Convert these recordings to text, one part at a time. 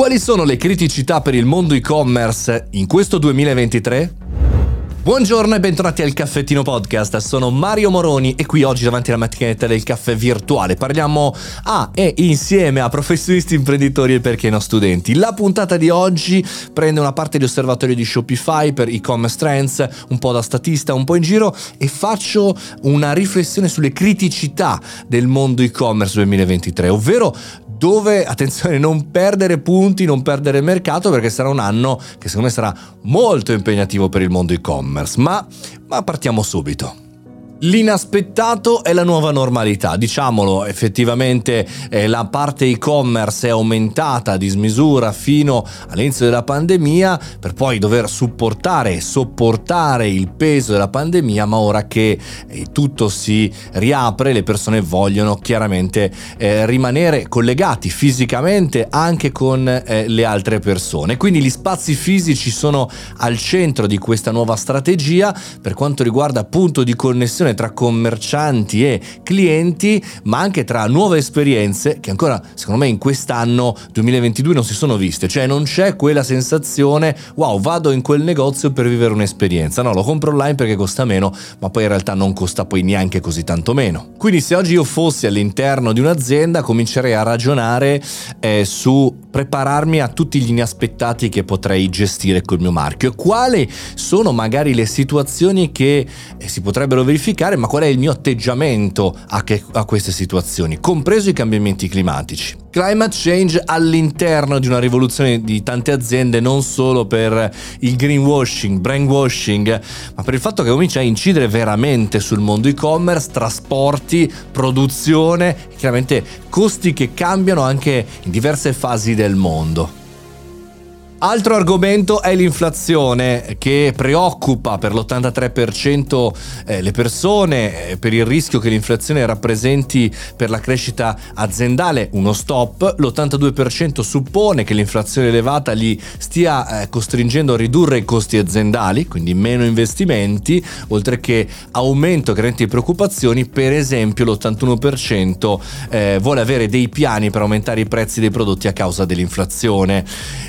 Quali sono le criticità per il mondo e-commerce in questo 2023? Buongiorno e bentornati al Caffettino Podcast, sono Mario Moroni e qui oggi davanti alla macchinetta del caffè virtuale parliamo a e insieme a professionisti, imprenditori e perché no studenti. La puntata di oggi prende una parte di osservatorio di Shopify per e-commerce trends, un po' da statista, un po' in giro e faccio una riflessione sulle criticità del mondo e-commerce 2023, ovvero dove, attenzione, non perdere punti, non perdere mercato perché sarà un anno che secondo me sarà molto impegnativo per il mondo e-commerce. Ma, ma partiamo subito. L'inaspettato è la nuova normalità, diciamolo, effettivamente eh, la parte e-commerce è aumentata a dismisura fino all'inizio della pandemia per poi dover supportare e sopportare il peso della pandemia, ma ora che eh, tutto si riapre le persone vogliono chiaramente eh, rimanere collegati fisicamente anche con eh, le altre persone. Quindi gli spazi fisici sono al centro di questa nuova strategia per quanto riguarda punto di connessione relazione tra commercianti e clienti, ma anche tra nuove esperienze che ancora, secondo me, in quest'anno 2022 non si sono viste. Cioè non c'è quella sensazione, wow, vado in quel negozio per vivere un'esperienza. No, lo compro online perché costa meno, ma poi in realtà non costa poi neanche così tanto meno. Quindi se oggi io fossi all'interno di un'azienda, comincerei a ragionare eh, su prepararmi a tutti gli inaspettati che potrei gestire col mio marchio. Quali sono magari le situazioni che eh, si potrebbero verificare ma qual è il mio atteggiamento a, che, a queste situazioni, compreso i cambiamenti climatici. Climate change all'interno di una rivoluzione di tante aziende, non solo per il greenwashing, brainwashing, ma per il fatto che comincia a incidere veramente sul mondo e-commerce, trasporti, produzione, chiaramente costi che cambiano anche in diverse fasi del mondo. Altro argomento è l'inflazione che preoccupa per l'83% eh, le persone eh, per il rischio che l'inflazione rappresenti per la crescita aziendale. Uno stop, l'82% suppone che l'inflazione elevata gli stia eh, costringendo a ridurre i costi aziendali, quindi meno investimenti, oltre che aumento di preoccupazioni, per esempio l'81% vuole avere dei piani per aumentare i prezzi dei prodotti a causa dell'inflazione.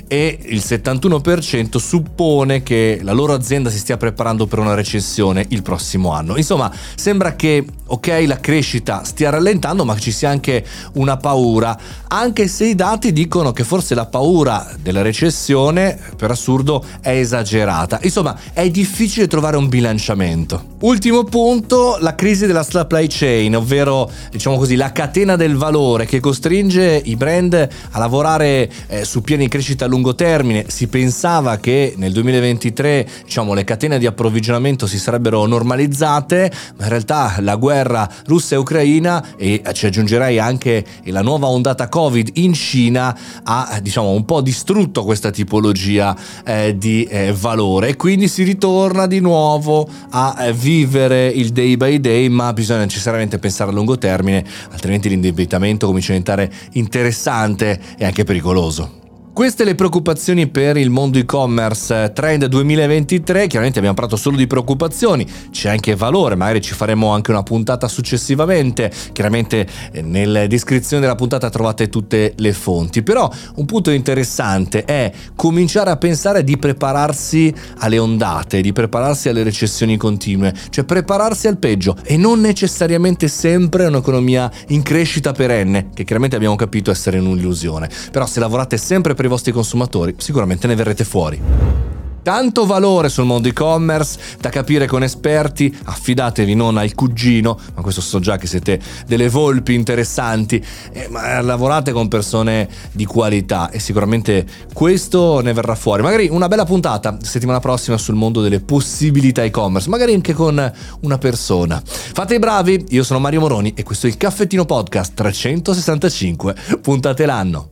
E il il 71% suppone che la loro azienda si stia preparando per una recessione il prossimo anno. Insomma, sembra che, ok, la crescita stia rallentando, ma ci sia anche una paura, anche se i dati dicono che forse la paura della recessione, per assurdo, è esagerata. Insomma, è difficile trovare un bilanciamento. Ultimo punto, la crisi della supply chain, ovvero, diciamo così, la catena del valore che costringe i brand a lavorare eh, su piani di crescita a lungo termine termine. Si pensava che nel 2023 diciamo, le catene di approvvigionamento si sarebbero normalizzate, ma in realtà la guerra russa e ucraina e ci aggiungerei anche la nuova ondata Covid in Cina ha diciamo, un po' distrutto questa tipologia eh, di eh, valore e quindi si ritorna di nuovo a eh, vivere il day by day, ma bisogna necessariamente pensare a lungo termine, altrimenti l'indebitamento comincia a diventare interessante e anche pericoloso. Queste le preoccupazioni per il mondo e-commerce. Trend 2023, chiaramente abbiamo parlato solo di preoccupazioni, c'è anche valore, magari ci faremo anche una puntata successivamente, chiaramente eh, nella descrizione della puntata trovate tutte le fonti, però un punto interessante è cominciare a pensare di prepararsi alle ondate, di prepararsi alle recessioni continue, cioè prepararsi al peggio e non necessariamente sempre un'economia in crescita perenne, che chiaramente abbiamo capito essere un'illusione, però se lavorate sempre per per i vostri consumatori, sicuramente ne verrete fuori. Tanto valore sul mondo e-commerce da capire con esperti, affidatevi non al cugino, ma questo so già che siete delle volpi interessanti, eh, ma lavorate con persone di qualità e sicuramente questo ne verrà fuori. Magari una bella puntata settimana prossima sul mondo delle possibilità e-commerce, magari anche con una persona. Fate i bravi, io sono Mario Moroni e questo è il Caffettino Podcast 365 puntate l'anno.